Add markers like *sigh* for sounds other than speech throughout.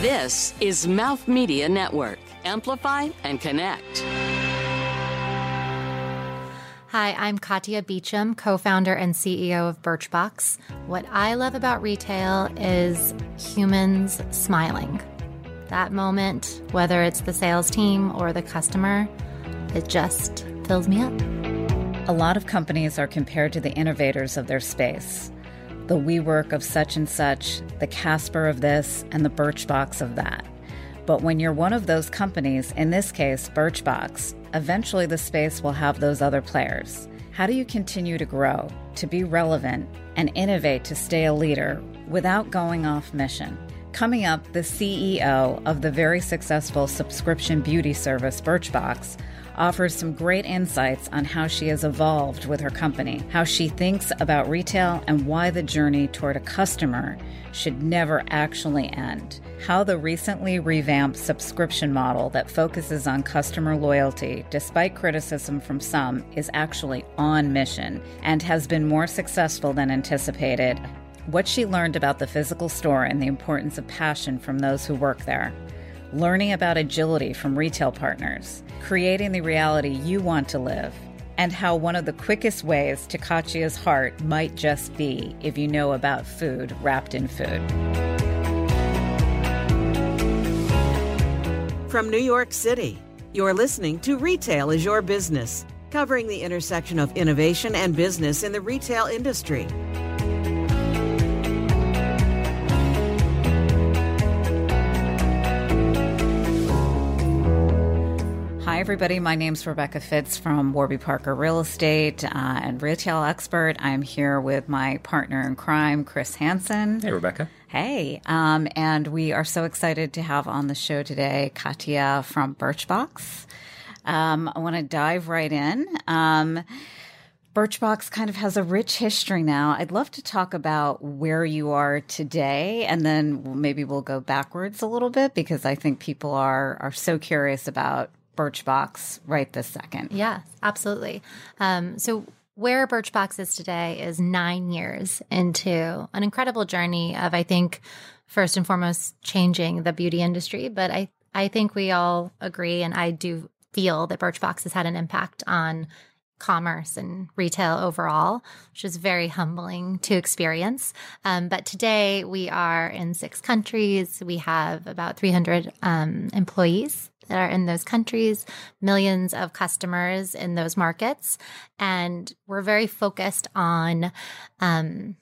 This is Mouth Media Network. Amplify and connect. Hi, I'm Katia Beauchamp, co founder and CEO of Birchbox. What I love about retail is humans smiling. That moment, whether it's the sales team or the customer, it just fills me up. A lot of companies are compared to the innovators of their space the WeWork of such and such, the Casper of this, and the Birchbox of that. But when you're one of those companies, in this case, Birchbox, eventually the space will have those other players. How do you continue to grow, to be relevant, and innovate to stay a leader without going off mission? Coming up, the CEO of the very successful subscription beauty service Birchbox offers some great insights on how she has evolved with her company, how she thinks about retail, and why the journey toward a customer should never actually end. How the recently revamped subscription model that focuses on customer loyalty, despite criticism from some, is actually on mission and has been more successful than anticipated. What she learned about the physical store and the importance of passion from those who work there learning about agility from retail partners, creating the reality you want to live, and how one of the quickest ways to Katia's heart might just be if you know about food wrapped in food. From New York City, you're listening to Retail is Your Business, covering the intersection of innovation and business in the retail industry. Everybody. My name is Rebecca Fitz from Warby Parker Real Estate uh, and Retail Expert. I'm here with my partner in crime, Chris Hansen. Hey, Rebecca. Hey, um, and we are so excited to have on the show today Katia from Birchbox. Um, I want to dive right in. Um, Birchbox kind of has a rich history now. I'd love to talk about where you are today, and then maybe we'll go backwards a little bit because I think people are are so curious about Birchbox right this second. Yes, absolutely. Um, so where Birchbox is today is nine years into an incredible journey of, I think, first and foremost, changing the beauty industry. But I, I think we all agree, and I do feel that Birchbox has had an impact on commerce and retail overall, which is very humbling to experience. Um, but today we are in six countries. We have about 300 um, employees that are in those countries, millions of customers in those markets. And we're very focused on, um,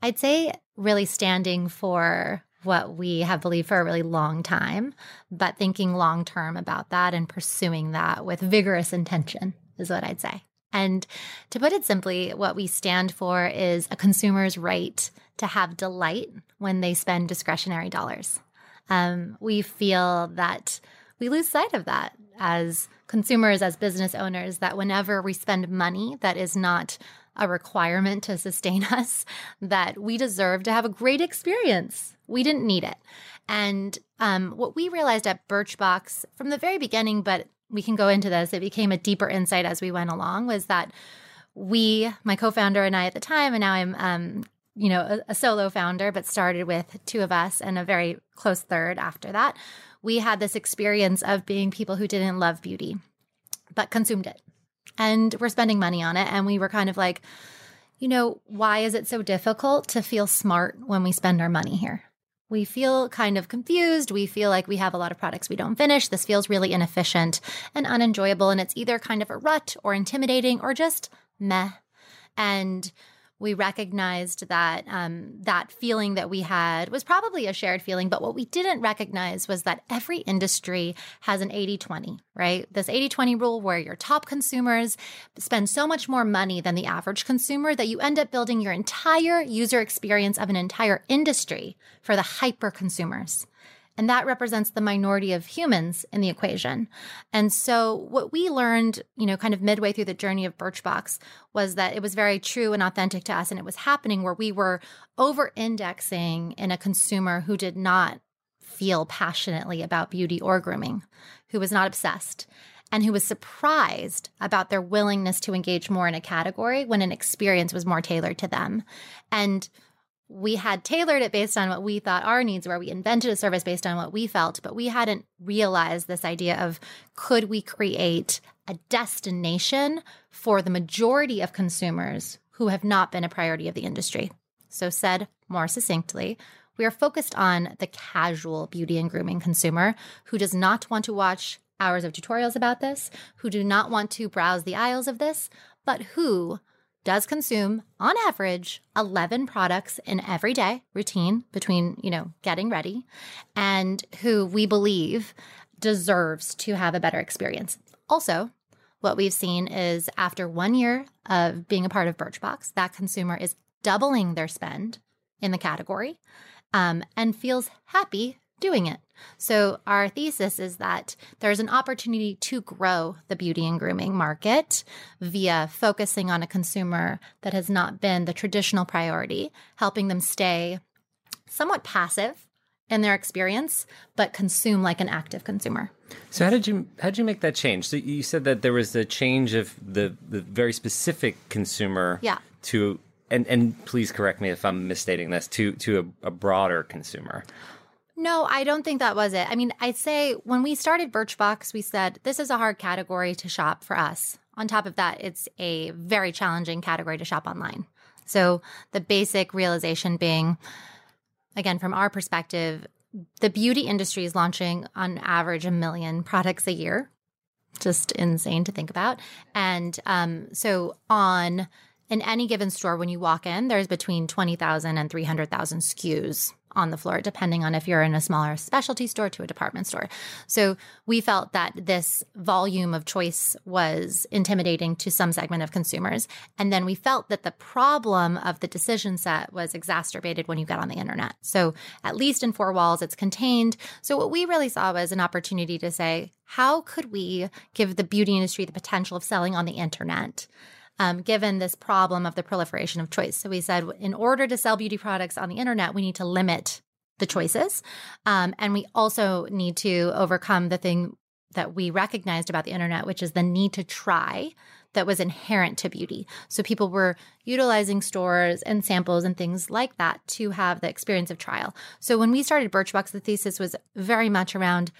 I'd say, really standing for what we have believed for a really long time, but thinking long term about that and pursuing that with vigorous intention is what I'd say. And to put it simply, what we stand for is a consumer's right to have delight when they spend discretionary dollars. Um, we feel that we lose sight of that as consumers, as business owners, that whenever we spend money that is not a requirement to sustain *laughs* us, that we deserve to have a great experience. We didn't need it. And um, what we realized at Birchbox from the very beginning, but we can go into this, it became a deeper insight as we went along, was that we, my co founder and I at the time, and now I'm um, you know, a, a, solo founder, but started with two of us and a very close third after that we had this experience of being people who didn't love beauty, but consumed it. And we're spending money on it. And we were kind of like, you know, why is it so difficult to feel smart when we spend our money here? We feel kind of confused. We feel like we have a lot of products we don't finish. This feels really inefficient and unenjoyable. And it's either kind of a rut or intimidating or just meh. And we recognized that um, that feeling that we had was probably a shared feeling. But what we didn't recognize was that every industry has an 80 20, right? This 80 20 rule where your top consumers spend so much more money than the average consumer that you end up building your entire user experience of an entire industry for the hyper consumers. And that represents the minority of humans in the equation. And so what we learned, you know, kind of midway through the journey of Birchbox was that it was very true and authentic to us. And it was happening where we were over indexing in a consumer who did not feel passionately about beauty or grooming, who was not obsessed and who was surprised about their willingness to engage more in a category when an experience was more tailored to them. And we had tailored it based on what we thought our needs were. We invented a service based on what we felt, but we hadn't realized this idea of could we create a destination for the majority of consumers who have not been a priority of the industry. So, said more succinctly, we are focused on the casual beauty and grooming consumer who does not want to watch hours of tutorials about this, who do not want to browse the aisles of this, but who does consume on average 11 products in every day routine between, you know, getting ready and who we believe deserves to have a better experience. Also, what we've seen is after 1 year of being a part of Birchbox, that consumer is doubling their spend in the category um, and feels happy doing it. So, our thesis is that there's an opportunity to grow the beauty and grooming market via focusing on a consumer that has not been the traditional priority, helping them stay somewhat passive in their experience, but consume like an active consumer. So how did you how did you make that change? So you said that there was a change of the the very specific consumer Yeah. to and and please correct me if I'm misstating this to to a, a broader consumer. No, I don't think that was it. I mean, I'd say when we started Birchbox, we said this is a hard category to shop for us. On top of that, it's a very challenging category to shop online. So the basic realization being, again, from our perspective, the beauty industry is launching on average a million products a year. Just insane to think about. And um, so on in any given store, when you walk in, there's between 20,000 and 300,000 SKUs on the floor, depending on if you're in a smaller specialty store to a department store. So we felt that this volume of choice was intimidating to some segment of consumers. And then we felt that the problem of the decision set was exacerbated when you got on the internet. So at least in four walls, it's contained. So what we really saw was an opportunity to say, how could we give the beauty industry the potential of selling on the internet? Um, given this problem of the proliferation of choice. So we said, in order to sell beauty products on the internet, we need to limit the choices. Um, and we also need to overcome the thing that we recognized about the internet, which is the need to try that was inherent to beauty. So people were utilizing stores and samples and things like that to have the experience of trial. So when we started Birchbox, the thesis was very much around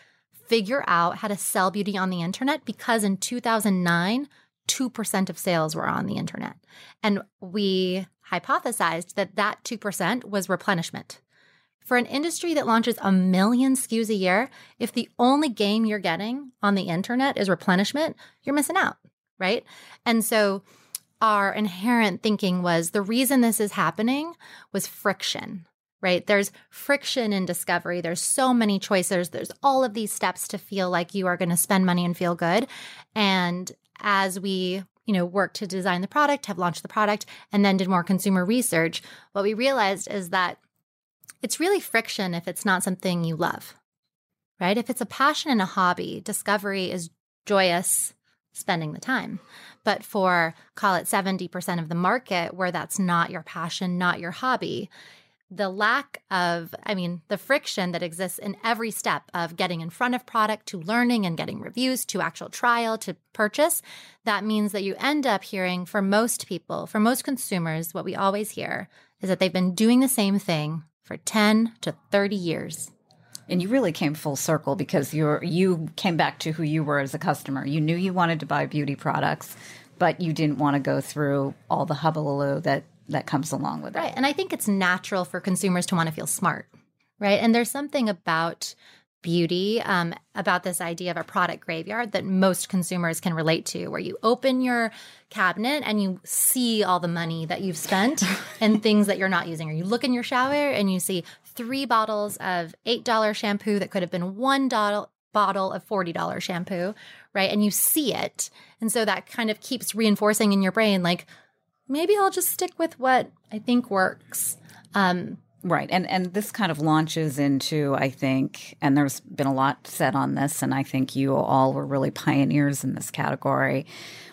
figure out how to sell beauty on the internet because in 2009, 2% of sales were on the internet. And we hypothesized that that 2% was replenishment. For an industry that launches a million SKUs a year, if the only gain you're getting on the internet is replenishment, you're missing out, right? And so our inherent thinking was the reason this is happening was friction, right? There's friction in discovery. There's so many choices. There's all of these steps to feel like you are going to spend money and feel good. And as we you know worked to design the product have launched the product and then did more consumer research what we realized is that it's really friction if it's not something you love right? If it's a passion and a hobby discovery is joyous spending the time. But for call it 70% of the market where that's not your passion not your hobby the lack of, I mean, the friction that exists in every step of getting in front of product to learning and getting reviews to actual trial to purchase, that means that you end up hearing for most people, for most consumers, what we always hear is that they've been doing the same thing for 10 to 30 years. And you really came full circle because you're you came back to who you were as a customer. You knew you wanted to buy beauty products, but you didn't want to go through all the hubbaloo that that comes along with it. Right. And I think it's natural for consumers to want to feel smart, right? And there's something about beauty, um, about this idea of a product graveyard that most consumers can relate to, where you open your cabinet and you see all the money that you've spent *laughs* and things that you're not using. Or you look in your shower and you see three bottles of $8 shampoo that could have been one bottle bottle of $40 shampoo, right? And you see it. And so that kind of keeps reinforcing in your brain, like, maybe I'll just stick with what I think works. Um, Right. And and this kind of launches into I think and there's been a lot said on this and I think you all were really pioneers in this category.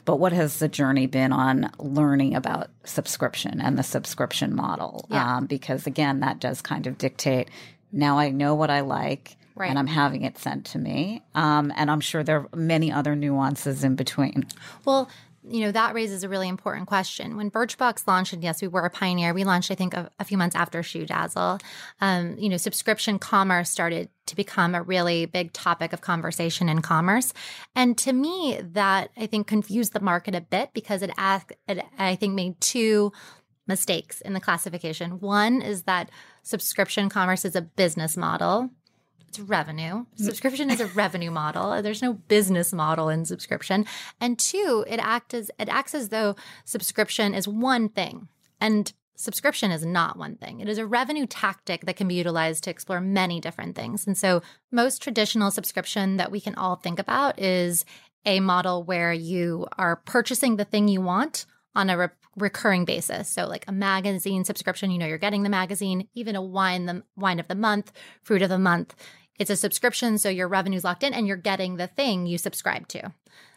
But what has the journey been on learning about subscription and the subscription model? Yeah. Um, because again, that does kind of dictate now I know what I like Right. and I'm having it sent to me. Um, and I'm sure there are many other nuances in between. Well, you know, that raises a really important question. When Birchbox launched, and yes, we were a pioneer, we launched, I think, a, a few months after ShoeDazzle. Um, you know, subscription commerce started to become a really big topic of conversation in commerce. And to me, that I think confused the market a bit because it, asked, it I think, made two mistakes in the classification. One is that subscription commerce is a business model it's revenue. Mm. Subscription is a revenue model. There's no business model in subscription. And two, it acts as it acts as though subscription is one thing. And subscription is not one thing. It is a revenue tactic that can be utilized to explore many different things. And so most traditional subscription that we can all think about is a model where you are purchasing the thing you want on a re- recurring basis. So like a magazine subscription, you know you're getting the magazine, even a wine the wine of the month, fruit of the month. It's a subscription, so your revenue's locked in and you're getting the thing you subscribe to.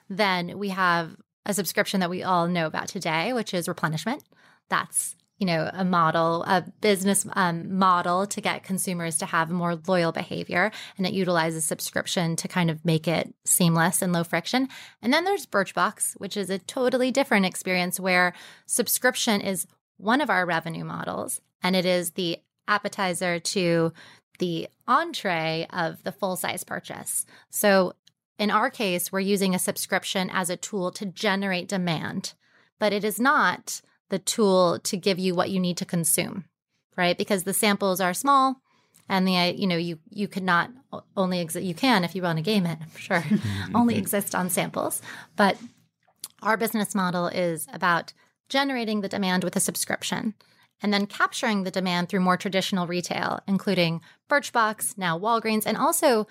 Then we have a subscription that we all know about today, which is replenishment. That's you know a model a business um, model to get consumers to have more loyal behavior and it utilizes subscription to kind of make it seamless and low friction and then there's birchbox which is a totally different experience where subscription is one of our revenue models and it is the appetizer to the entree of the full size purchase. So in our case, we're using a subscription as a tool to generate demand, but it is not the tool to give you what you need to consume, right? Because the samples are small and the you know you you could not only exist you can if you run a game it sure *laughs* only exist on samples but our business model is about generating the demand with a subscription and then capturing the demand through more traditional retail, including Birchbox, now Walgreens, and also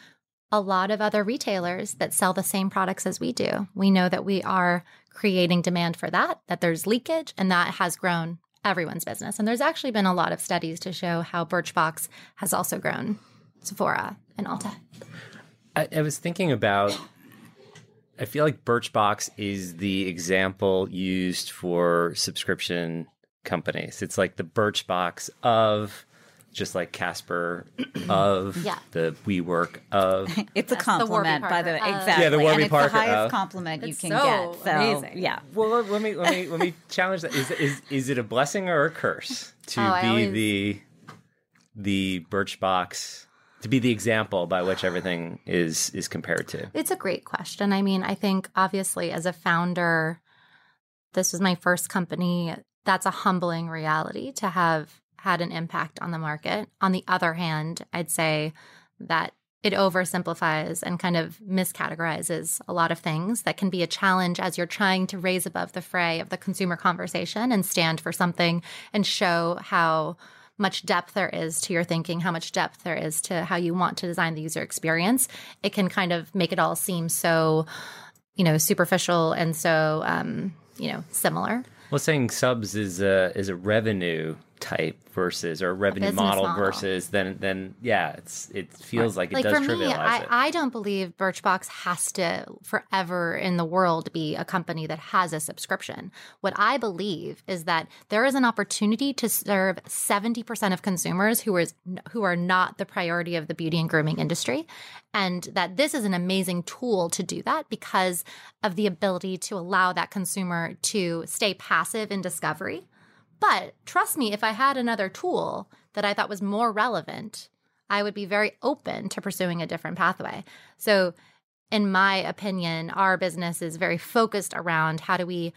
a lot of other retailers that sell the same products as we do. We know that we are creating demand for that, that there's leakage, and that has grown everyone's business. And there's actually been a lot of studies to show how Birchbox has also grown Sephora and Ulta. I, I was thinking about I feel like Birchbox is the example used for subscription companies. It's like the Birchbox of just like Casper of Yeah. the WeWork of *laughs* It's a That's the compliment, by the way. Of- Exactly. Yeah, the Warby and it's the highest of- compliment you It's can so get. So, amazing. yeah. Well, let, let me let me let me *laughs* challenge that. Is is is it a blessing or a curse to Oh, be always- the the Birchbox to be the example by which everything is is compared to? It's a great question. I mean, I think obviously as a founder, this was my first company. That's a humbling reality to have had an impact on the market. On the other hand, I'd say that it oversimplifies and kind of miscategorizes a lot of things that can be a challenge as you're trying to raise above the fray of the consumer conversation and stand for something and show how much depth there is to your thinking, how much depth there is to how you want to design the user experience. It can kind of make it all seem so, you know, superficial and so, um, you know, similar. Well, saying subs is a is a revenue type versus or revenue model, model. versus then then yeah, it's it feels like it like does for me, trivialize I, it. I don't believe Birchbox has to forever in the world be a company that has a subscription. What I believe is that there is an opportunity to serve 70% of consumers who is who are not the priority of the beauty and grooming industry. And that this is an amazing tool to do that because of the ability to allow that consumer to stay passive in discovery. But trust me, if I had another tool that I thought was more relevant, I would be very open to pursuing a different pathway. So, in my opinion, our business is very focused around how do we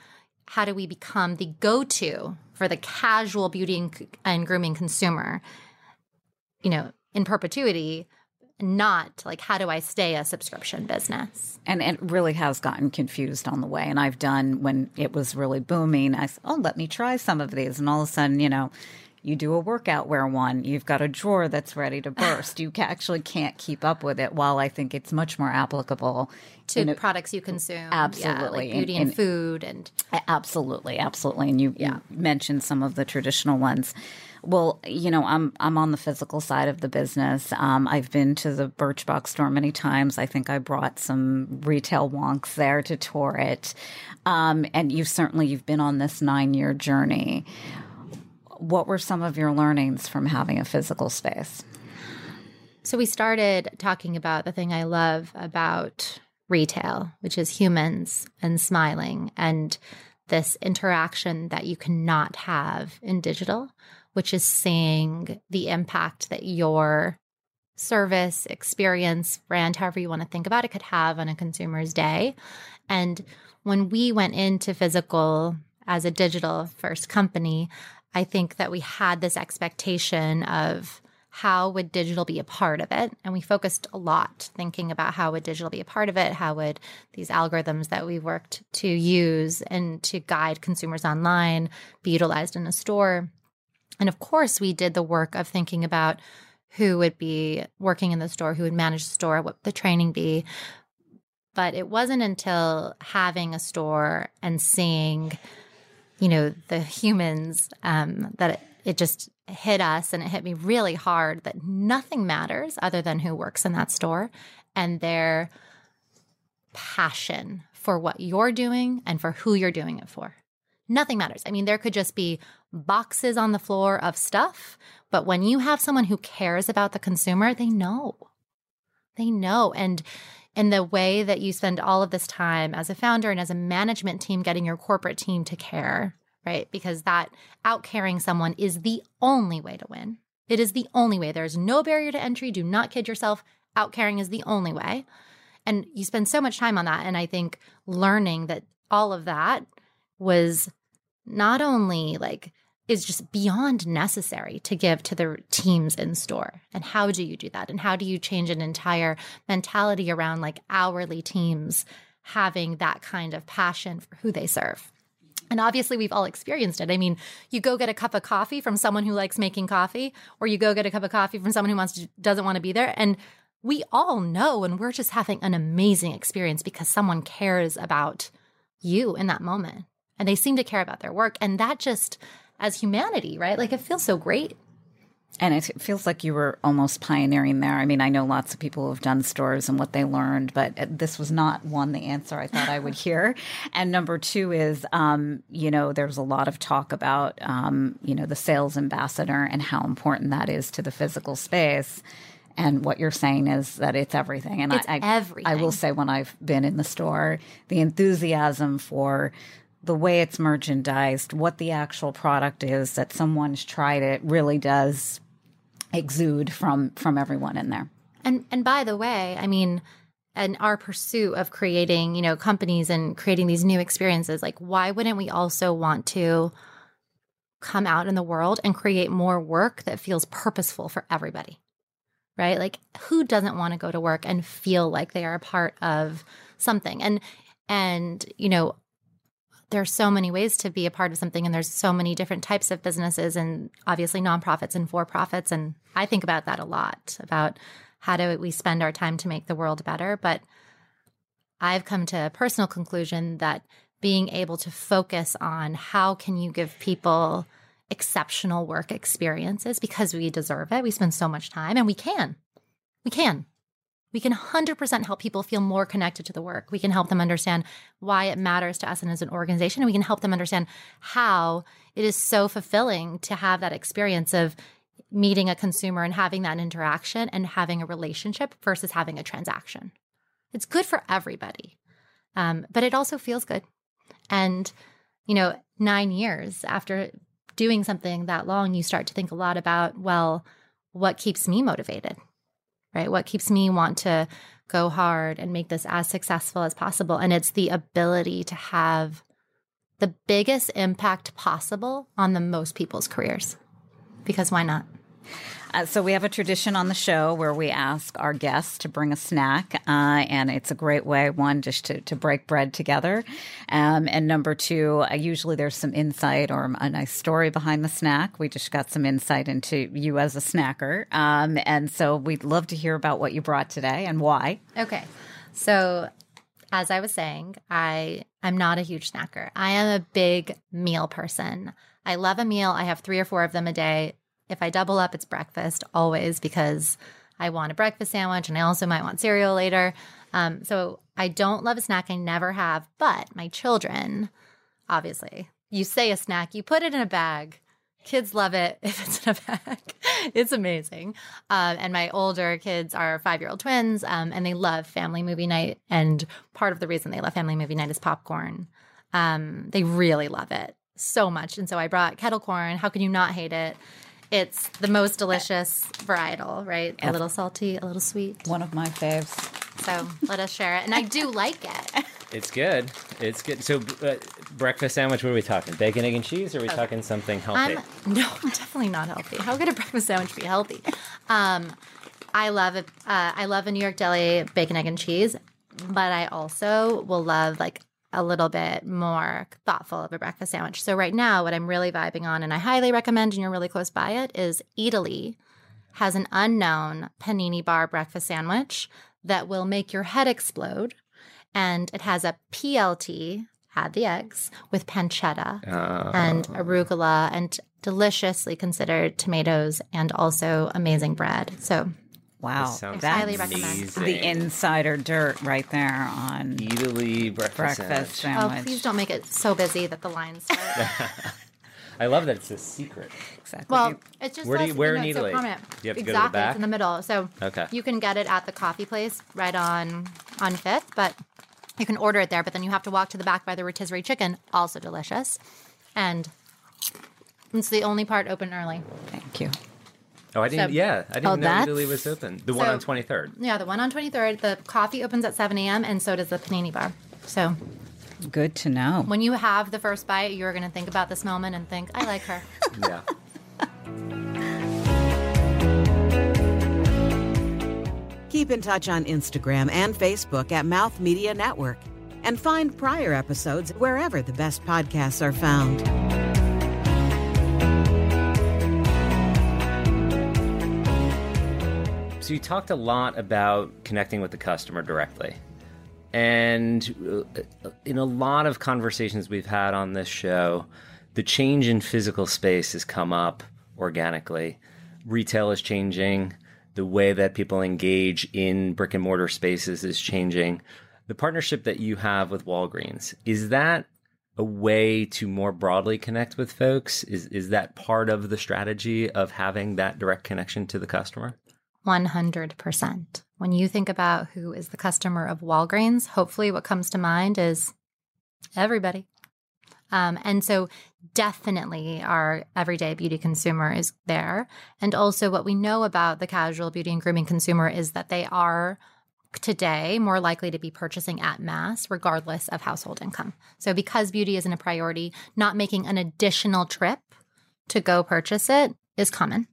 how do we become the go-to for the casual beauty and, grooming consumer, you know, in perpetuity, not like how do I stay a subscription business? And it really has gotten confused on the way. And I've done when it was really booming, I said, oh, let me try some of these. And all of a sudden, you know, you do a workout wear one, you've got a drawer that's ready to burst. *sighs* you actually can't keep up with it. While I think it's much more applicable To a- products you consume, yeah, Absolutely. like beauty And- and, food, and Absolutely, absolutely. And you, you mentioned some of the traditional ones. Well, you know, I'm I'm on the physical side of the business. Um, I've been to the Birchbox store many times. I think I brought some retail wonks there to tour it. Um, and you certainly you've been on this nine year journey. What were some of your learnings from having a physical space? So we started talking about the thing I love about retail, which is humans and smiling and this interaction that you cannot have in digital, which is seeing the impact that your service, experience, brand, however you want to think about it, could have on a consumer's day. And when we went into physical as a digital first company, I think that we had this expectation of how would digital be a part of it and we focused a lot thinking about how would digital be a part of it how would these algorithms that we worked to use and to guide consumers online be utilized in a store and of course we did the work of thinking about who would be working in the store who would manage the store what the training be but it wasn't until having a store and seeing you know the humans um, that it, it just hit us and it hit me really hard that nothing matters other than who works in that store and their passion for what you're doing and for who you're doing it for. Nothing matters. I mean, there could just be boxes on the floor of stuff, but when you have someone who cares about the consumer, they know. They know. And in the way that you spend all of this time as a founder and as a management team getting your corporate team to care right? Because that out caring someone is the only way to win. It is the only way. There's no barrier to entry. Do not kid yourself. Out caring is the only way. And you spend so much time on that. And I think learning that all of that was not only like, is just beyond necessary to give to the teams in store. And how do you do that? And how do you change an entire mentality around like hourly teams having that kind of passion for who they serve? And obviously, we've all experienced it. I mean, you go get a cup of coffee from someone who likes making coffee, or you go get a cup of coffee from someone who wants to, doesn't want to be there, and we all know, and we're just having an amazing experience because someone cares about you in that moment, and they seem to care about their work, and that just as humanity, right? Like it feels so great. And it feels like you were almost pioneering there. I mean, I know lots of people who have done stores and what they learned, but this was not one, the answer I thought I would *laughs* hear. And number two is, um, you know, there's a lot of talk about, um, you know, the sales ambassador and how important that is to the physical space. And what you're saying is that it's everything. And it's I, I, everything. I will say, when I've been in the store, the enthusiasm for the way it's merchandised, what the actual product is, that someone's tried it, really does exude from from everyone in there. And and by the way, I mean, and our pursuit of creating, you know, companies and creating these new experiences, like why wouldn't we also want to come out in the world and create more work that feels purposeful for everybody? Right? Like who doesn't want to go to work and feel like they are a part of something? And and you know, there's so many ways to be a part of something and there's so many different types of businesses and obviously nonprofits and for profits and i think about that a lot about how do we spend our time to make the world better. But i've come to a personal conclusion that being able to focus on how can you give people exceptional work experiences because we deserve it we spend so much time and we can we can we can 100% help people feel more connected to the work. We can help them understand why it matters to us and as an organization. And we can help them understand how it is so fulfilling to have that experience of meeting a consumer and having that interaction and having a relationship versus having a transaction. It's good for everybody, um, but it also feels good. And, you know, nine years after doing something that long, you start to think a lot about, well, what keeps me motivated? Right? What keeps me want to go hard and make this as successful as possible? And it's the ability to have the biggest impact possible on the most people's careers. Because why not? Uh, so we have a tradition on the show where we ask our guests to bring a snack, uh, and it's a great way one just to, to break bread together, um, and number two, uh, usually there's some insight or a nice story behind the snack. We just got some insight into you as a snacker, um, and so we'd love to hear about what you brought today and why. Okay, so as I was saying, I I'm not a huge snacker. I am a big meal person. I love a meal. I have three or four of them a day. If I double up, it's breakfast always because I want a breakfast sandwich and I also might want cereal later. Um, so I don't love a snack. I never have. But my children, obviously, you say a snack, you put it in a bag, kids love it *laughs* if it's in a bag. it's amazing. Um, and my older kids are five year old twins, um, and they love family movie night. And part of the reason they love family movie night is popcorn. Um, they really love it so much. And so I brought kettle corn. How can you not hate it? It's the most delicious varietal, right? A little salty, a little sweet. One of my faves. So let us share it. And I do like it. *laughs* It's good. It's good. So, uh, breakfast sandwich. What are we talking? Bacon, egg, and cheese? Or are we talking something healthy? I'm no, *laughs* definitely not healthy. How could a breakfast sandwich be healthy? Um, I love it. Uh, I love a New York deli bacon, egg, and cheese, but I also will love like a little bit more thoughtful of a breakfast sandwich. So right now, what I'm really vibing on, and I highly recommend, and you're really close by it, is Eataly has an unknown panini bar breakfast sandwich that will make your head explode, and it has a PLT. Add the eggs with pancetta Uh, and arugula and deliciously considered tomatoes and also amazing bread. So Wow. sounds That's highly recommend. the insider dirt right there on Eataly breakfast, breakfast sandwich. sandwich. Oh, please don't make it so busy that the lines start. *laughs* I love that it's a secret. Exactly. well, it's just Where do you- where no, in it's so Eataly? prominent. You have to go to the exactly, back? it's in the middle. So Okay. you can get it at the coffee place right on on Fifth, but you can order it there. But then you have to walk to the back by the rotisserie chicken, also delicious, and it's the only part open early. Thank you. Oh, I didn't. So- yeah, I didn't Oh, know that's- Eataly was open. The one on Twenty Third. Yeah, the one on Twenty Third. The coffee opens at seven a.m. and so does the panini bar. So Good to know. when you have the first bite, you're going to think about this moment and think, "I like her." *laughs* Yeah. Keep in touch on Instagram and Facebook at Mouth Media Network. And find prior episodes wherever the best podcasts are found. So you talked a lot about connecting with the customer directly. And uh, in a lot of conversations we've had on this show, the change in physical space has come up organically. Retail is changing. The way that people engage in brick and mortar spaces is changing. The partnership that you have with Walgreens, is that a way to more broadly connect with folks? Is, is that part of the strategy of having that direct connection to the customer? 100%. When you think about who is the customer of Walgreens, hopefully what comes to mind is everybody. Um, and so, definitely, our everyday beauty consumer is there. And also, what we know about the casual beauty and grooming consumer is that they are today more likely to be purchasing at mass, regardless of household income. So, because beauty isn't a priority, not making an additional trip to go purchase it is common.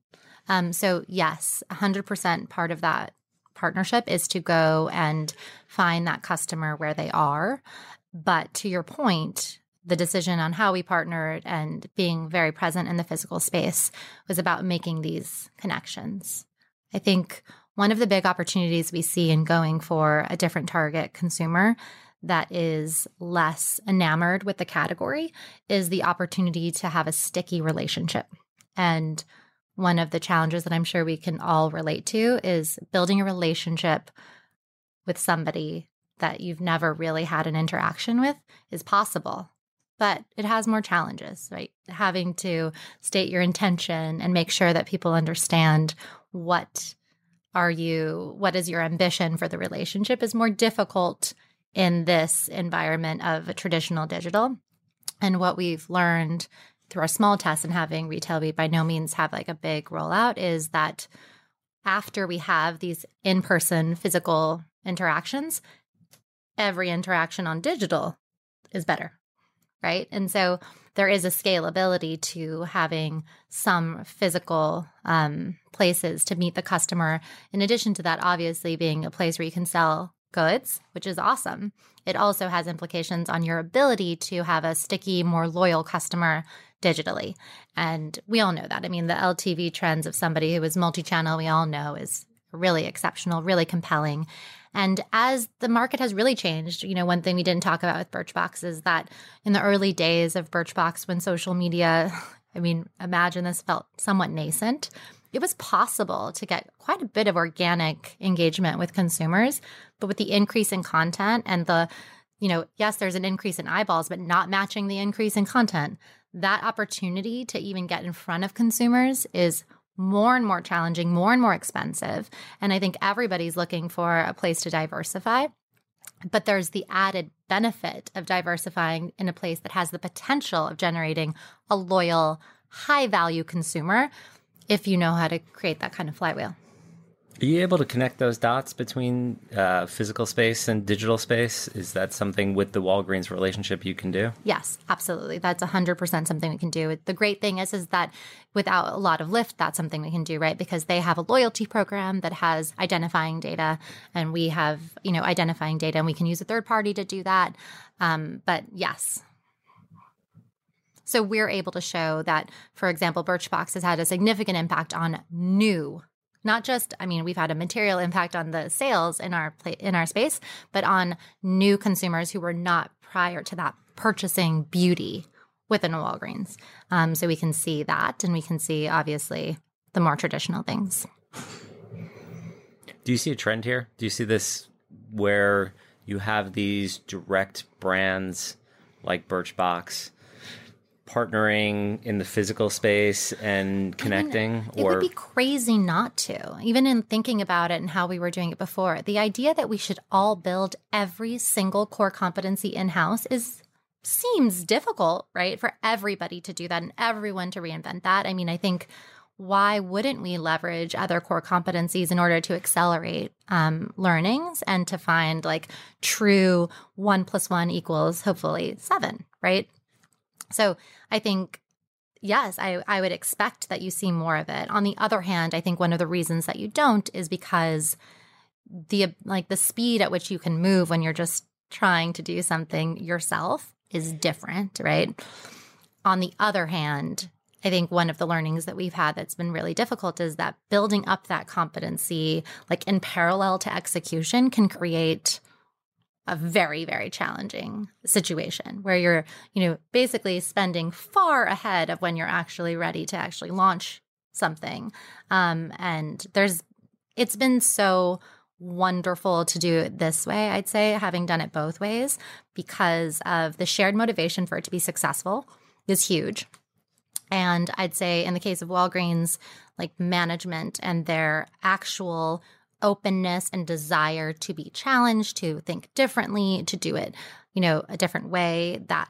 Um, so yes, 100% part of that partnership is to go and find that customer where they are. But to your point, the decision on how we partnered and being very present in the physical space was about making these connections. I think one of the big opportunities we see in going for a different target consumer that is less enamored with the category is the opportunity to have a sticky relationship. And one of the challenges that I'm sure we can all relate to is building a relationship with somebody that you've never really had an interaction with is possible. But it has more challenges, right? Having to state your intention and make sure that people understand what are you, what is your ambition for the relationship is more difficult in this environment of a traditional digital. And what we've learned through our small tests and having retail we by no means have like a big rollout is that after we have these in-person physical interactions every interaction on digital is better right? And so there is a scalability to having some physical um, places to meet the customer. In addition to that obviously being a place where you can sell goods which is awesome. It also has implications on your ability to have a sticky more loyal customer digitally. And we all know that. I mean, the LTV trends of somebody who is multi channel, we all know is really exceptional, really compelling. And as the market has really changed, you know, one thing we didn't talk about with Birchbox is that in the early days of Birchbox, when social media, I mean, imagine this felt somewhat nascent, it was possible to get quite a bit of organic engagement with consumers. But with the increase in content and the you know, yes, there's an increase in eyeballs, but not matching the increase in content. That opportunity to even get in front of consumers is more and more challenging, more and more expensive. And I think everybody's looking for a place to diversify. But there's the added benefit of diversifying in a place that has the potential of generating a loyal, high value consumer if you know how to create that kind of flywheel. Are you able to connect those dots between uh, physical space and digital space? Is that something with the Walgreens relationship you can do? Yes, absolutely. That's 100% something we can do. The great thing is is that without a lot of lift, that's something we can do, right? Because they have a loyalty program that has identifying data and we have, you know, identifying data and we can use a third party to do that. Um, but yes, so we're able to show that, for example, Birchbox has had a significant impact on new not just i mean we've had a material impact on the sales in our in our space but on new consumers who were not prior to that purchasing beauty within a walgreens. Um, so we can see that and we can see obviously the more traditional things. Do you see a trend here? Do you see this where you have these direct brands like birchbox partnering in the physical space and connecting I mean, it would be crazy not to even in thinking about it and how we were doing it before. The idea that we should all build every single core competency in-house is seems difficult right for everybody to do that and everyone to reinvent that. I mean i think why wouldn't we leverage other core competencies in order to accelerate um, learnings and to find like true one plus one equals hopefully seven right so I think yes, I, I would expect that you see more of it. On the other hand, I think one of the reasons that you don't is because the like the speed at which you can move when you're just trying to do something yourself is different, right? On the other hand, I think one of the learnings that we've had that's been really difficult is that building up that competency, like in parallel to execution, can create a very very challenging situation where you're you know basically spending far ahead of when you're actually ready to actually launch something. Um, and there's it's been so wonderful to do it this way i'd say having done it both ways because of the shared motivation for it to be successful is huge. And i'd say in the case of walgreens like management and their actual openness and desire to be challenged, to think differently, to do it, you know, a different way. That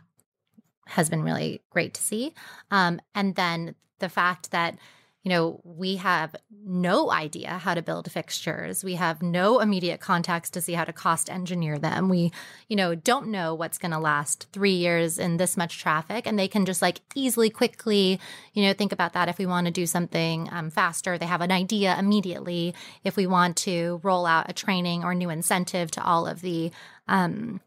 has been really great to see. Um, and then the fact that you know, we have no idea how to build fixtures. We have no immediate context to see how to cost engineer them. We, you know, don't know what's going to last three years in this much traffic. And they can just like easily, quickly, you know, think about that if we want to do something um, faster. They have an idea immediately. If we want to roll out a training or new incentive to all of the, um,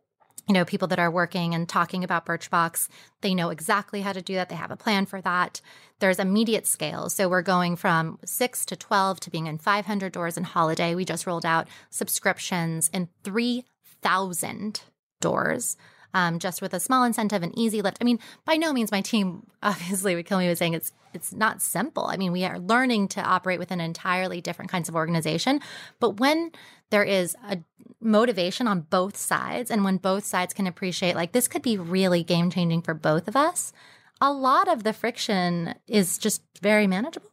you know, people that are working and talking about Birchbox, they know exactly how to do that. They have a plan for that. There's immediate scale. So we're going from six to 12 to being in 500 doors in holiday. We just rolled out subscriptions in 3,000 doors. Um, just with a small incentive and easy lift. I mean, by no means my team *laughs* obviously would kill me with saying it's it's not simple. I mean, we are learning to operate within entirely different kinds of organization. But when there is a motivation on both sides and when both sides can appreciate like this could be really game changing for both of us a lot of the friction is just very manageable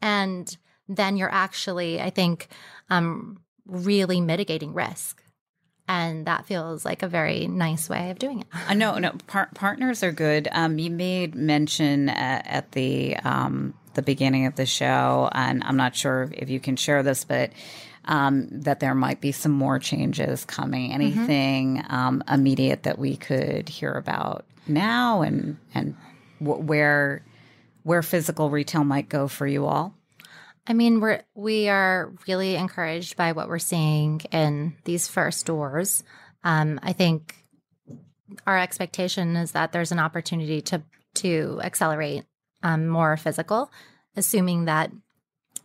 and then you're actually i think um, really mitigating risk and that feels like a very nice way of doing it. *laughs* I know, no, par- partners are good. Um, you made mention at, at the um, the beginning of the show, and I'm not sure if you can share this, but um, that there might be some more changes coming. Mm-hmm. Anything mm-hmm. um, immediate that we could hear about now, and and w- where where physical retail might go for you all? I mean, we're we are really encouraged by what we're seeing in these first doors. Um, I think our expectation is that there's an opportunity to to accelerate um, more physical, assuming that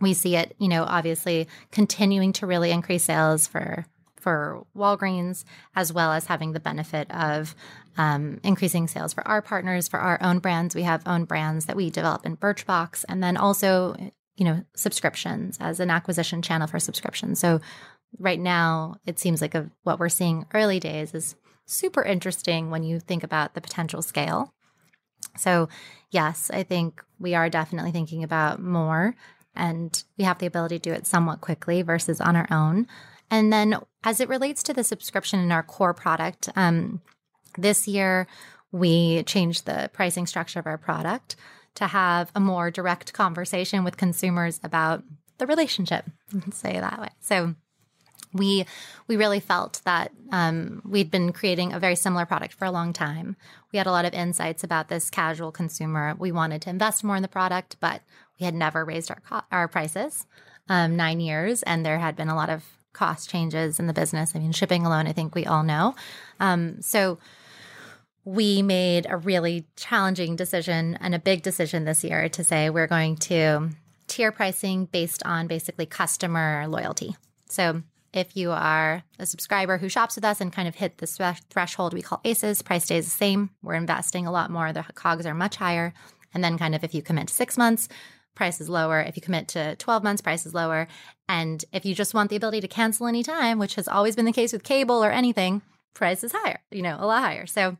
we see it, you know, obviously continuing to really increase sales for for Walgreens, as well as having the benefit of um, increasing sales for our partners, for our own brands. We have own brands that we develop in Birchbox, and then also, you know, subscriptions as an acquisition channel for subscriptions. So right now, it seems like a, what we're seeing early days is super interesting when you think about the potential scale. So, yes, I think we are definitely thinking about more and we have the ability to do it somewhat quickly versus on our own. And then as it relates to the subscription in our core product, um, this year we changed the pricing structure of our product to have a more direct conversation with consumers about the relationship, say that way. So we we really felt that um, we'd been creating a very similar product for a long time. We had a lot of insights about this casual consumer. We wanted to invest more in the product, but we had never raised our co- our prices um, nine years, and there had been a lot of cost changes in the business. I mean, shipping alone, I think we all know. Um, so we made a really challenging decision and a big decision this year to say we're going to tier pricing based on basically customer loyalty. So if you are a subscriber who shops with us and kind of hit this threshold we call ACEs, price stays the same. We're investing a lot more. The COGS are much higher. And then, kind of, if you commit to six months, price is lower. If you commit to 12 months, price is lower. And if you just want the ability to cancel anytime, which has always been the case with cable or anything, price is higher, you know, a lot higher. So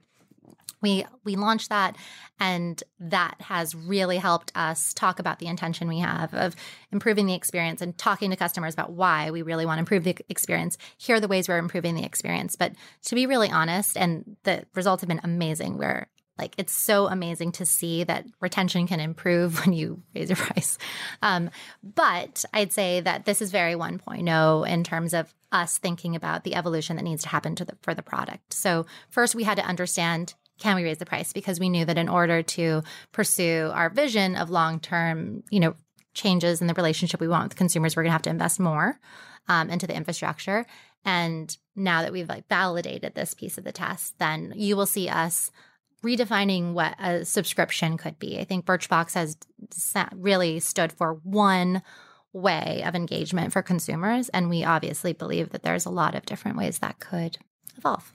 we we launched that and that has really helped us talk about the intention we have of improving the experience and talking to customers about why we really want to improve the experience. Here are the ways we're improving the experience. But to be really honest and the results have been amazing we're like it's so amazing to see that retention can improve *laughs* when you raise your price. Um, but i'd say that this is very 1.0 in terms of us thinking about the evolution that needs to happen to the, for the product. So first we had to understand can we raise the price? Because we knew that in order to pursue our vision of long term, you know, changes in the relationship we want with consumers, we're going to have to invest more um, into the infrastructure. And now that we've like validated this piece of the test, then you will see us redefining what a subscription could be. I think Birchbox has really stood for one way of engagement for consumers. And we obviously believe that there's a lot of different ways that could evolve.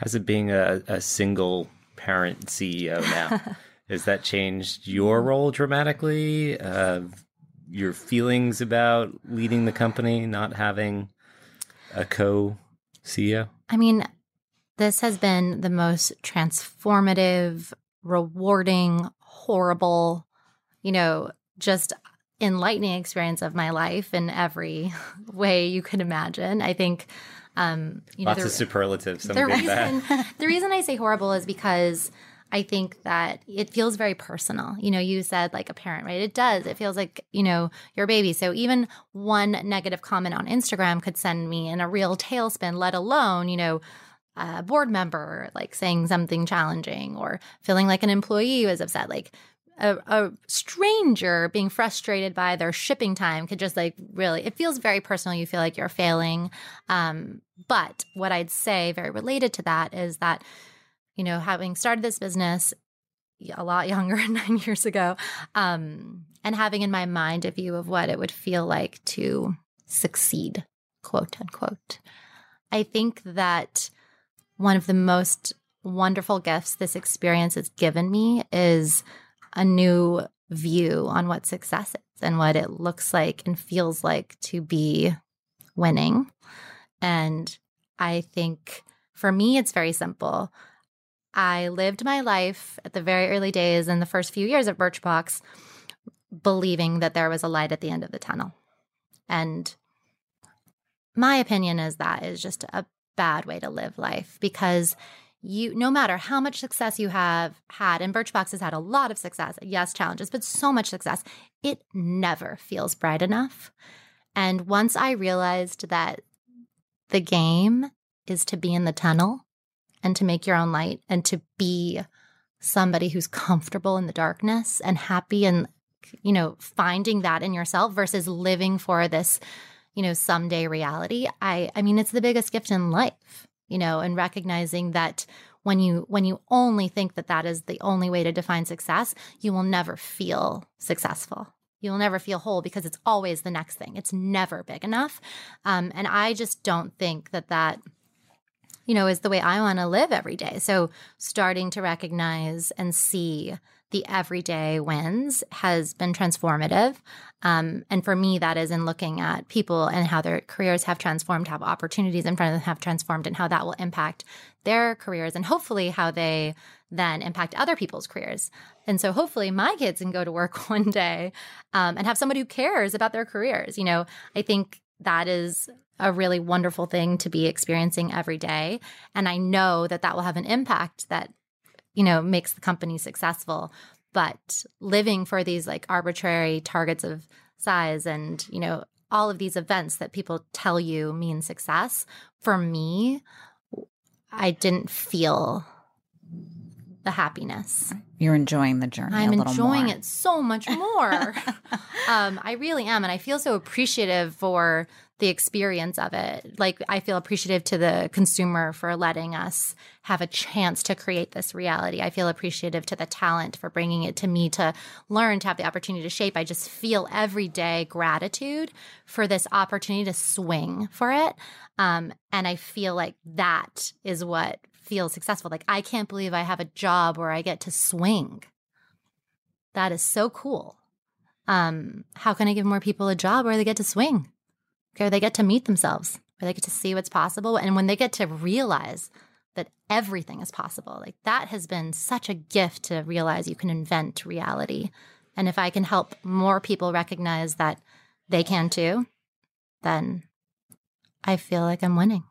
How's it being a, a single parent CEO now? *laughs* Has that changed your role dramatically? Uh, your feelings about leading the company, not having a co CEO? I mean, this has been the most transformative, rewarding, horrible, you know, just enlightening experience of my life in every *laughs* way you could imagine. I think um, you know, Lots the, of superlatives. The reason, *laughs* the reason I say horrible is because I think that it feels very personal. You know, you said like a parent, right? It does. It feels like, you know, your baby. So even one negative comment on Instagram could send me in a real tailspin, let alone, you know, a board member like saying something challenging or feeling like an employee was upset. Like a, a, stranger being frustrated by their shipping time could just like really it feels very personal. You feel like you're failing. Um, but what i'd say very related to that is that you know having started this business a lot younger *laughs* nine years ago um, and having in my mind a view of what it would feel like to succeed quote unquote i think that one of the most wonderful gifts this experience has given me is a new view on what success is and what it looks like and feels like to be winning. And I think for me, it's very simple. I lived my life at the very early days in the first few years of Birchbox believing that there was a light at the end of the tunnel. And my opinion is that is just a bad way to live life because you no matter how much success you have had and birchbox has had a lot of success yes challenges but so much success it never feels bright enough. And once i realized that the game is to be in the tunnel and to make your own light and to be somebody who's comfortable in the darkness and happy and you know finding that in yourself versus living for this you know someday reality i i mean it's the biggest gift in life you know, and recognizing that when you when you only think that that is the only way to define success, you will never feel successful. You'll never feel whole because it's always the next thing. It's never big enough. Um, and I just don't think that that you know is the way I want to live every day. So starting to recognize and see the everyday wins has been transformative. Um, and for me, that is in looking at people and how their careers have transformed, how opportunities in front of them have transformed, and how that will impact their careers, and hopefully how they then impact other people's careers. And so hopefully my kids can go to work *laughs* one day um, and have somebody who cares about their careers. You know, I think that is a really wonderful thing to be experiencing every day. And I know that that will have an impact that, you know, makes the company successful. But living for these like arbitrary targets of size and, you know, all of these events that people tell you mean success, for me, I didn't feel the happiness. You're enjoying the journey. I'm enjoying more. it so much more. *laughs* um, I really am, and I feel so appreciative for the experience of it. Like I feel appreciative to the consumer for letting us have a chance to create this reality. I feel appreciative to the talent for bringing it to me to learn, to have the opportunity to shape. I just feel every day gratitude for this opportunity to swing for it. Um, and I feel like that is what feels successful. Like, I can't believe I have a job where I get to swing. That is so cool. Um, how can I give more people a job where they get to swing? Where they get to meet themselves, where they get to see what's possible. And when they get to realize that everything is possible, like that has been such a gift to realize you can invent reality. And if I can help more people recognize that they can too, then I feel like I'm winning.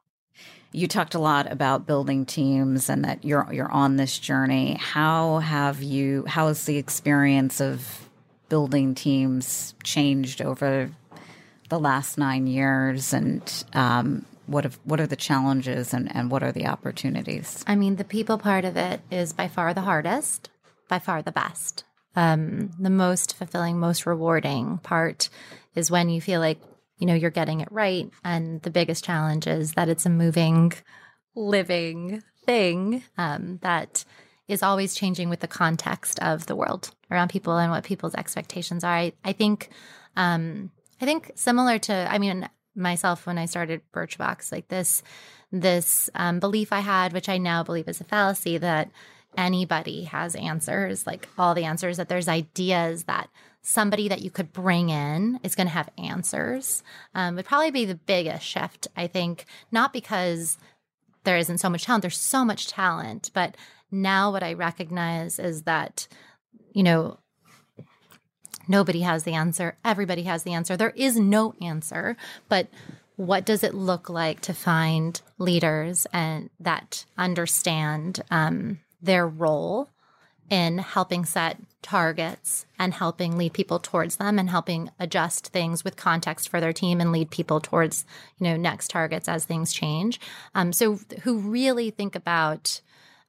You talked a lot about building teams and that you're you're on this journey. How have you how has the experience of building teams changed over the last nine years and um, what have, what are the challenges and, and what are the opportunities? I mean, the people part of it is by far the hardest, by far the best. Um, the most fulfilling, most rewarding part is when you feel like you know you're getting it right and the biggest challenge is that it's a moving living thing um, that is always changing with the context of the world around people and what people's expectations are i, I think um, i think similar to i mean myself when i started birchbox like this this um, belief i had which i now believe is a fallacy that anybody has answers like all the answers that there's ideas that somebody that you could bring in is going to have answers um, would probably be the biggest shift, I think, not because there isn't so much talent, there's so much talent, but now what I recognize is that, you know, nobody has the answer, everybody has the answer. There is no answer, but what does it look like to find leaders and that understand um, their role in helping set targets and helping lead people towards them and helping adjust things with context for their team and lead people towards you know next targets as things change? Um, so who really think about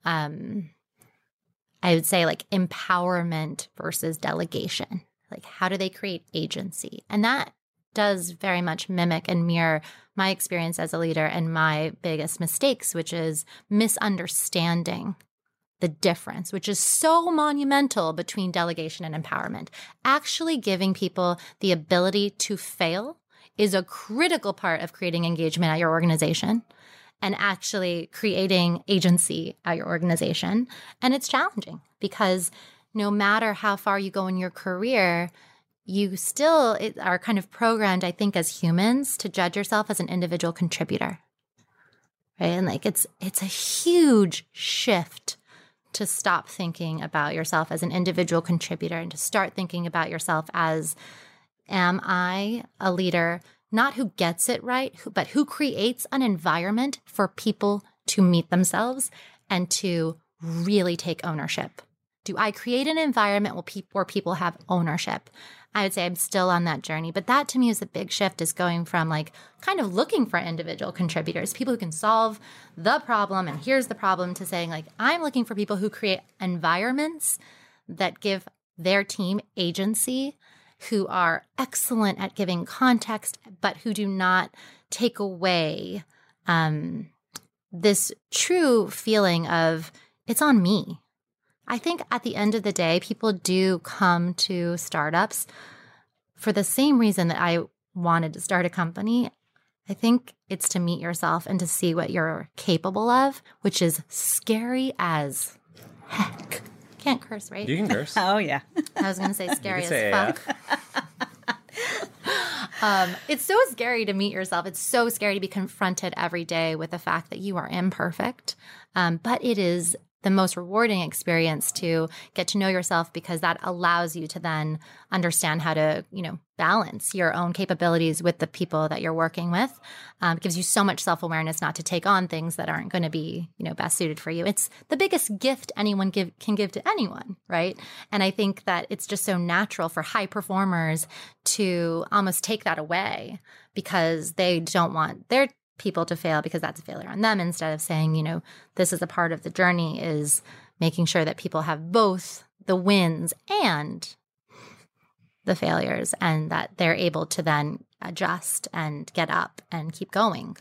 um, i would say like empowerment versus delegation like how do they create agency and that does very much mimic and mirror my experience as a leader and my biggest mistakes which is misunderstanding the difference, which is so monumental between delegation and empowerment. Actually giving people the ability to fail is a critical part of creating engagement at your organization and actually creating agency at your organization. And it's challenging because no matter how far you go in your career, you still are kind of programmed, I think, as humans to judge yourself as an individual contributor. Right. And like it's it's a huge shift to stop thinking about yourself as an individual contributor and to start thinking about yourself as am I a leader, not who gets it right, but who creates an environment for people to meet themselves and to really take ownership? Do I create an environment where, pe- where people have ownership? I would say I'm still on that journey. But that to me is a big shift is going from like kind of looking for individual contributors, people who can solve the problem and here's the problem to saying like I'm looking for people who create environments that give their team agency, who are excellent at giving context, but who do not take away um, this true feeling of it's on me. I think at the end of the day, people do come to startups for the same reason that I wanted to start a company. I think it's to meet yourself and to see what you're capable of, which is scary as heck. Can't curse, right? You can *laughs* curse. Oh yeah. I was going to say scary as say yeah. fuck. *laughs* um, it's so scary to meet yourself. It's so scary to be confronted every day with the fact that you are imperfect. Um, but it is the most rewarding experience to get to know yourself because that allows you to then understand how to, you know, balance your own capabilities with the people that you're working with. Um, gives you so much self awareness not to take on things that aren't going to be, you know, best suited for you. It's the biggest gift anyone give can give to anyone, right? And I think that it's just so natural for high performers to almost take that away because they don't want their people to fail because that's a failure on them instead of saying, you know, this is a part of the journey is making sure that people have both the wins and the failures and that they're able to then adjust and get up and keep going.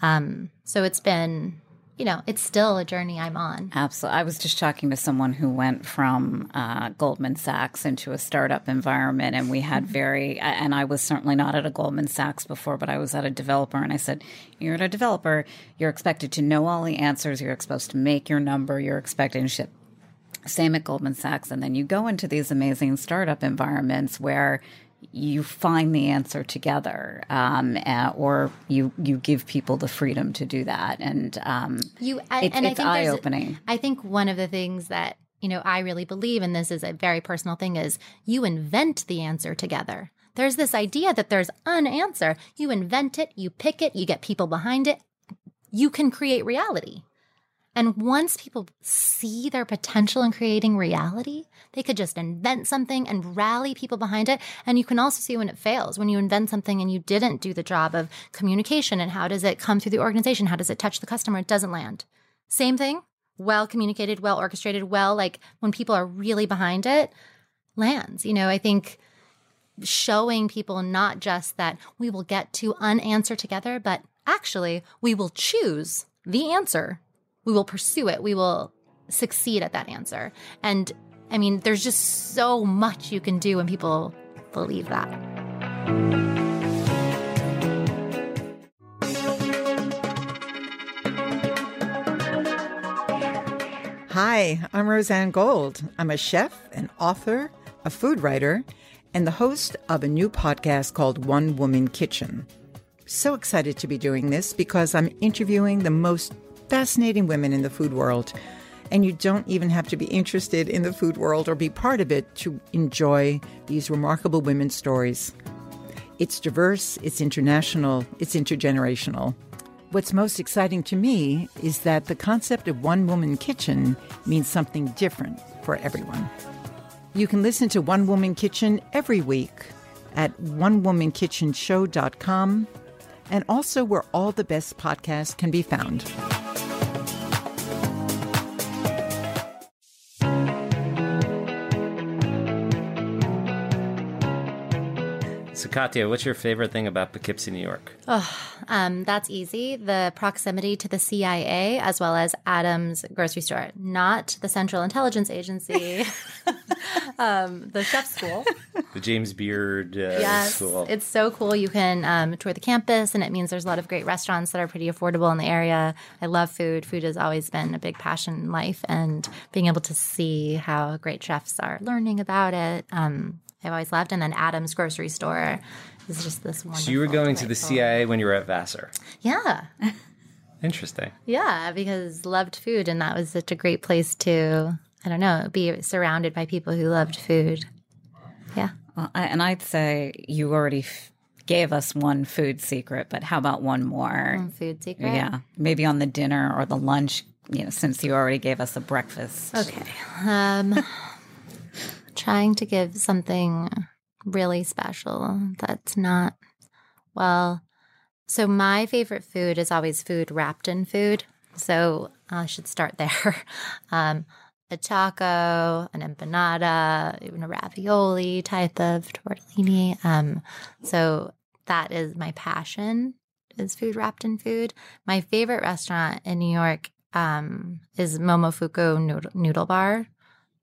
Um, so it's been, you know, it's still a journey I'm on. Absolutely. I was just talking to someone who went from uh, Goldman Sachs into a startup environment, and we had very, and I was certainly not at a Goldman Sachs before, but I was at a developer, and I said, You're at a developer, you're expected to know all the answers, you're supposed to make your number, you're expected to ship. Same at Goldman Sachs. And then you go into these amazing startup environments where you find the answer together, um, uh, or you you give people the freedom to do that, and um, You I, It's- and it's I think eye-opening. I think one of the things that you know I really believe, and this is a very personal thing, is you invent the answer together. There's this idea that there's an answer. You invent it, you pick it, you get people behind it. You can create reality. And once people see their potential in creating reality, they could just invent something and rally people behind it. And you can also see when it fails, when you invent something and you didn't do the job of communication and how does it come through the organization? How does it touch the customer? It doesn't land. Same thing, well communicated, well orchestrated, well, like when people are really behind it, lands. You know, I think showing people not just that we will get to an answer together, but actually we will choose the answer. We will pursue it. We will succeed at that answer. And I mean, there's just so much you can do when people believe that. Hi, I'm Rozanne Gold. I'm a chef, an author, a food writer, and the host of a new podcast called One Woman Kitchen. So excited to be doing this because I'm interviewing the most fascinating women in the food world. And you don't even have to be interested in the food world or be part of it to enjoy these remarkable women's stories. It's diverse, it's international, it's intergenerational. What's most exciting to me is that the concept of one woman kitchen means something different for everyone. You can listen to One Woman Kitchen every week at onewomankitchenshow.com and also where all the best podcasts can be found. So, Katia, what's your favorite thing about Poughkeepsie, New York? Um, that's easy. The proximity to the CIA as well as Adams grocery store, not the Central Intelligence Agency, *laughs* um, the chef school. The James Beard uh, Yes, School. it's so cool. You can um, tour the campus, and it means there's a lot of great restaurants that are pretty affordable in the area. I love food. Food has always been a big passion in life, and being able to see how great chefs are learning about it, um, I've always loved. And then Adams grocery store is just this wonderful. so, you were going to the CIA when you were at Vassar. Yeah, *laughs* Interesting. yeah, because loved food, and that was such a great place to. I don't know, be surrounded by people who loved food. Yeah. Well, I, and I'd say you already f- gave us one food secret, but how about one more? Food secret. Yeah, maybe on the dinner or the lunch. You know, since you already gave us a breakfast. Okay. Um, trying to give something really special that's not, well, so my favorite food is always food wrapped in food. So I should start *laughs* there. Um, a taco, an empanada, even a ravioli type of tortellini. Um, so that is my passion is food wrapped in food. My favorite restaurant in New York um, is Momofuku Noodle, Noodle Bar.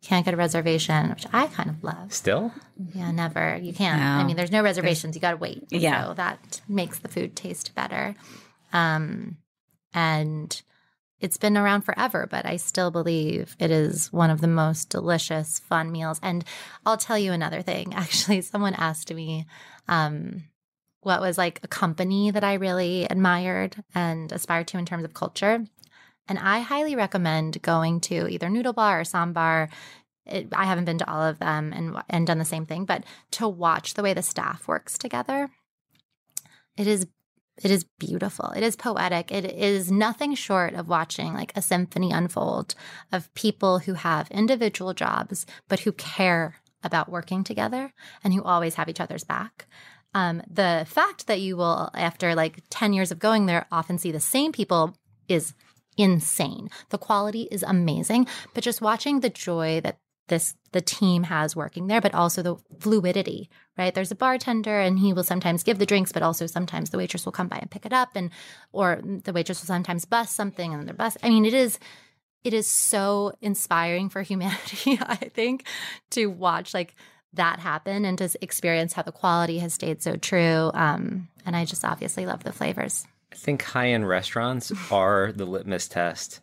Can't get a reservation, which I kind of love. Still? Yeah, never. You can't. I mean, there's no reservations. You got to wait. Yeah. So that makes the food taste better. Um, and it's been around forever, but I still believe it is one of the most delicious, fun meals. And I'll tell you another thing. *laughs* Actually, someone asked me um, what was like a company that I really admired and aspired to in terms of culture. And I highly recommend going to either Noodle Bar or Ssäm Bar. It, I haven't been to all of them and and done the same thing, but to watch the way the staff works together, it is it is beautiful. It is poetic. It is nothing short of watching like a symphony unfold of people who have individual jobs, but who care about working together and who always have each other's back. Um, the fact that you will, after like 10 years of going there, often see the same people is insane. The quality is amazing, but just watching the joy that this the team has working there, but also the fluidity, right? There's a bartender and he will sometimes give the drinks, but also sometimes the waitress will come by and pick it up and or the waitress will sometimes bust something and they're bus. I mean, it is it is so inspiring for humanity, *laughs* I think, to watch like that happen and to experience how the quality has stayed so true. Um, and I just obviously love the flavors. I think high end restaurants *laughs* are the litmus test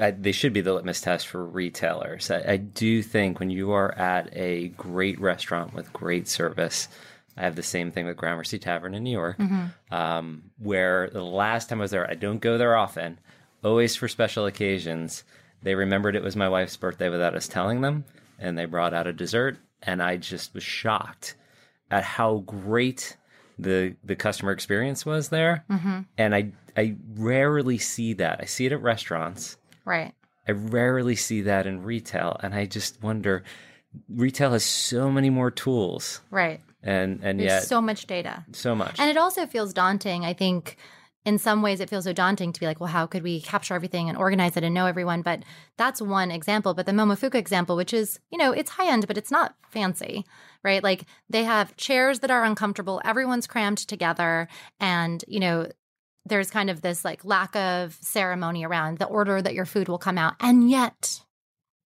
I, they should be the litmus test for retailers. I, I, do think when you are at a great restaurant with great service, I have the same thing with Gramercy Tavern in New York, mm-hmm. um, where the last time I was there, I don't go there often, always for special occasions. They remembered it was my wife's birthday without us telling them, and they brought out a dessert, and I just was shocked at how great the the customer experience was there. Mm-hmm. And I I rarely see that. I see it at restaurants Right. I rarely see that in retail, and I just wonder. Retail has so many more tools, right? And and There's yet so much data, so much, and it also feels daunting. I think in some ways it feels so daunting to be like, well, how could we capture everything and organize it and know everyone? But that's one example. But the Momofuku example, which is, you know, it's high end, but it's not fancy, right? Like they have chairs that are uncomfortable, everyone's crammed together, and, you know, there's kind of this like lack of ceremony around the order that your food will come out. And yet,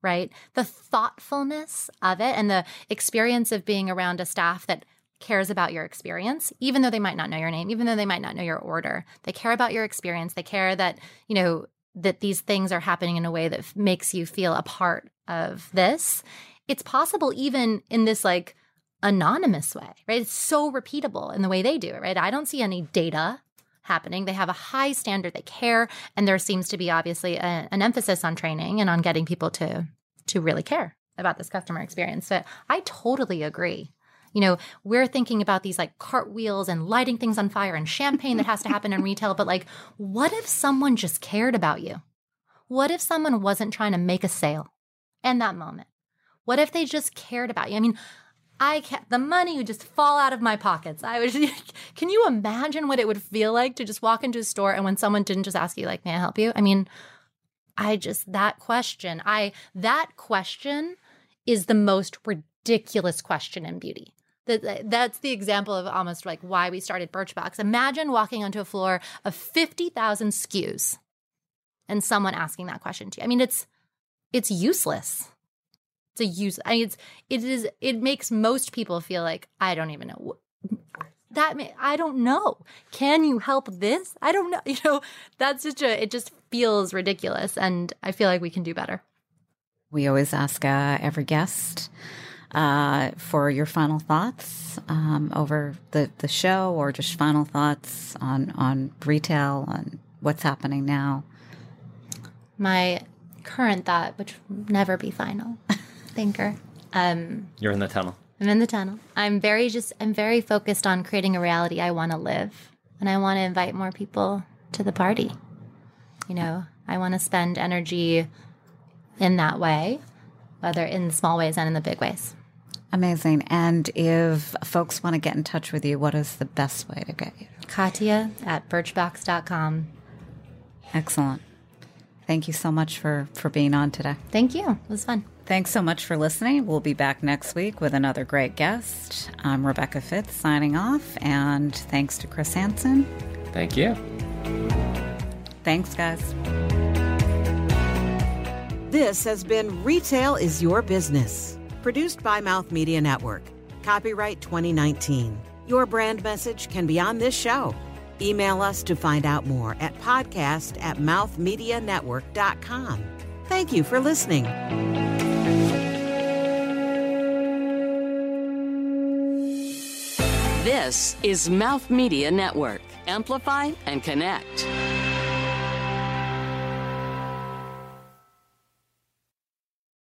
right, the thoughtfulness of it and the experience of being around a staff that cares about your experience, even though they might not know your name, even though they might not know your order. They care about your experience. They care that, you know, that these things are happening in a way that makes you feel a part of this. It's possible even in this like anonymous way, right? It's so repeatable in the way they do it, right? I don't see any data happening. They have a high standard, they care, and there seems to be obviously a, an emphasis on training and on getting people to to really care about this customer experience. But I totally agree. You know, we're thinking about these like cartwheels and lighting things on fire and champagne that has to happen in retail, but like what if someone just cared about you? What if someone wasn't trying to make a sale in that moment? What if they just cared about you? I mean, I can't, the money would just fall out of my pockets. I was, *laughs* can you imagine what it would feel like to just walk into a store and when someone didn't just ask you, like, may I help you? I mean, I just, that question, I, that question is the most ridiculous question in beauty. That's the example of almost like why we started Birchbox. Imagine walking onto a floor of 50,000 SKUs and someone asking that question to you. I mean, it's, it's useless it's a use. I mean, it's it is it makes most people feel like I don't even know that. May, I don't know. Can you help this? I don't know. *laughs* You know, that's such a. It just feels ridiculous, and I feel like we can do better. We always ask uh, every guest uh, for your final thoughts um, over the, the show, or just final thoughts on on retail on what's happening now. My current thought, which will never be final, *laughs* thinker. Um, You're in the tunnel. I'm in the tunnel. I'm very just, I'm very focused on creating a reality I want to live. And I want to invite more people to the party. You know, I want to spend energy in that way, whether in small ways and in the big ways. Amazing. And if folks want to get in touch with you, what is the best way to get you? Katia at birchbox.com. Excellent. Thank you so much for, for being on today. Thank you. It was fun. Thanks so much for listening. We'll be back next week with another great guest. I'm Rebecca Fitz signing off, and thanks to Chris Hansen. Thank you. Thanks, guys. This has been Retail is Your Business, produced by Mouth Media Network. Copyright 2019. Your brand message can be on this show Email us to find out more at podcast at mouthmedianetwork.com. Thank you for listening. This is Mouth Media Network. Amplify and connect.